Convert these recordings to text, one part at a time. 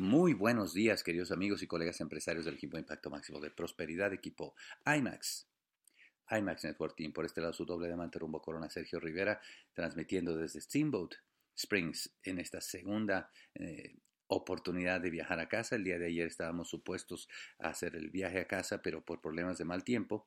Muy buenos días, queridos amigos y colegas empresarios del equipo de Impacto Máximo de Prosperidad, equipo IMAX. IMAX Network Team, por este lado su doble diamante rumbo Corona Sergio Rivera, transmitiendo desde Steamboat Springs en esta segunda eh, oportunidad de viajar a casa. El día de ayer estábamos supuestos a hacer el viaje a casa, pero por problemas de mal tiempo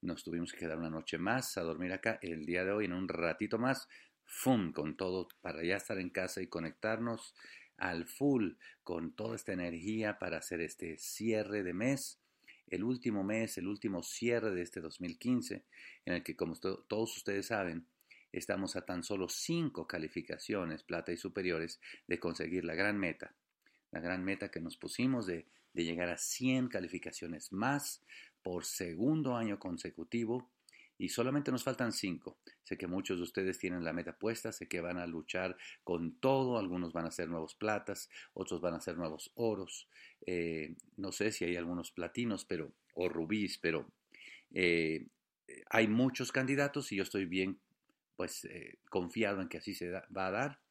nos tuvimos que quedar una noche más a dormir acá. El día de hoy, en un ratito más, ¡fum! con todo para ya estar en casa y conectarnos al full con toda esta energía para hacer este cierre de mes, el último mes, el último cierre de este 2015, en el que, como todos ustedes saben, estamos a tan solo cinco calificaciones, plata y superiores, de conseguir la gran meta, la gran meta que nos pusimos de, de llegar a 100 calificaciones más por segundo año consecutivo y solamente nos faltan cinco. Sé que muchos de ustedes tienen la meta puesta, sé que van a luchar con todo, algunos van a ser nuevos platas, otros van a ser nuevos oros, eh, no sé si hay algunos platinos pero, o rubíes, pero eh, hay muchos candidatos y yo estoy bien pues eh, confiado en que así se va a dar.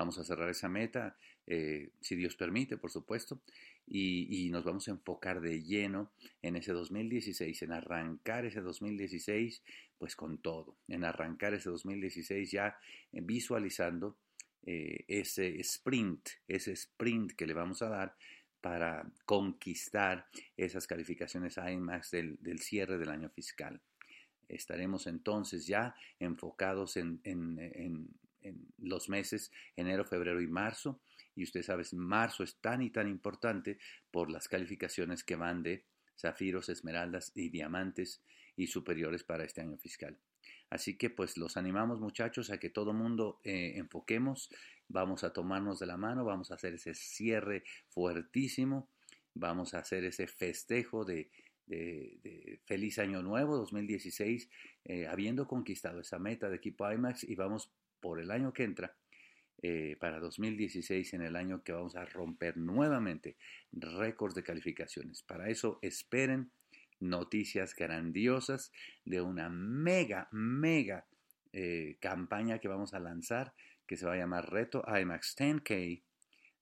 Vamos a cerrar esa meta, si Dios permite, por supuesto y, nos vamos a enfocar de lleno en ese 2016, en arrancar ese 2016 pues con todo, en arrancar ese 2016 ya visualizando eh, ese sprint, ese sprint que le vamos a dar para conquistar esas calificaciones IMAX del, cierre del año fiscal. Estaremos entonces ya enfocados en, en, en, en los meses enero, febrero y marzo y usted sabe, marzo es tan y tan importante por las calificaciones que van de zafiros, esmeraldas y diamantes y superiores para este año fiscal. Así que pues los animamos muchachos a que todo mundo eh, enfoquemos, vamos a tomarnos de la mano, vamos a hacer ese cierre fuertísimo, vamos a hacer ese festejo de, feliz año nuevo 2016, eh, habiendo conquistado esa meta de equipo IMAX y vamos por el año que entra eh, para 2016 en el año que vamos a romper nuevamente récords de calificaciones. Para eso esperen noticias grandiosas de una mega, mega eh, campaña que vamos a lanzar que se va a llamar Reto IMAX 10K,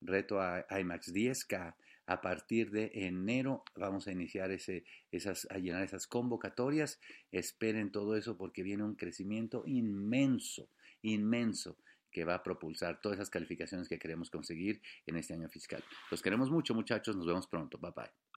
Reto IMAX 10K. A partir de enero vamos a iniciar esas, a llenar esas convocatorias. Esperen todo eso porque viene un crecimiento inmenso, inmenso que va a propulsar todas esas calificaciones que queremos conseguir en este año fiscal. Los queremos mucho, muchachos. Nos vemos pronto. Bye bye.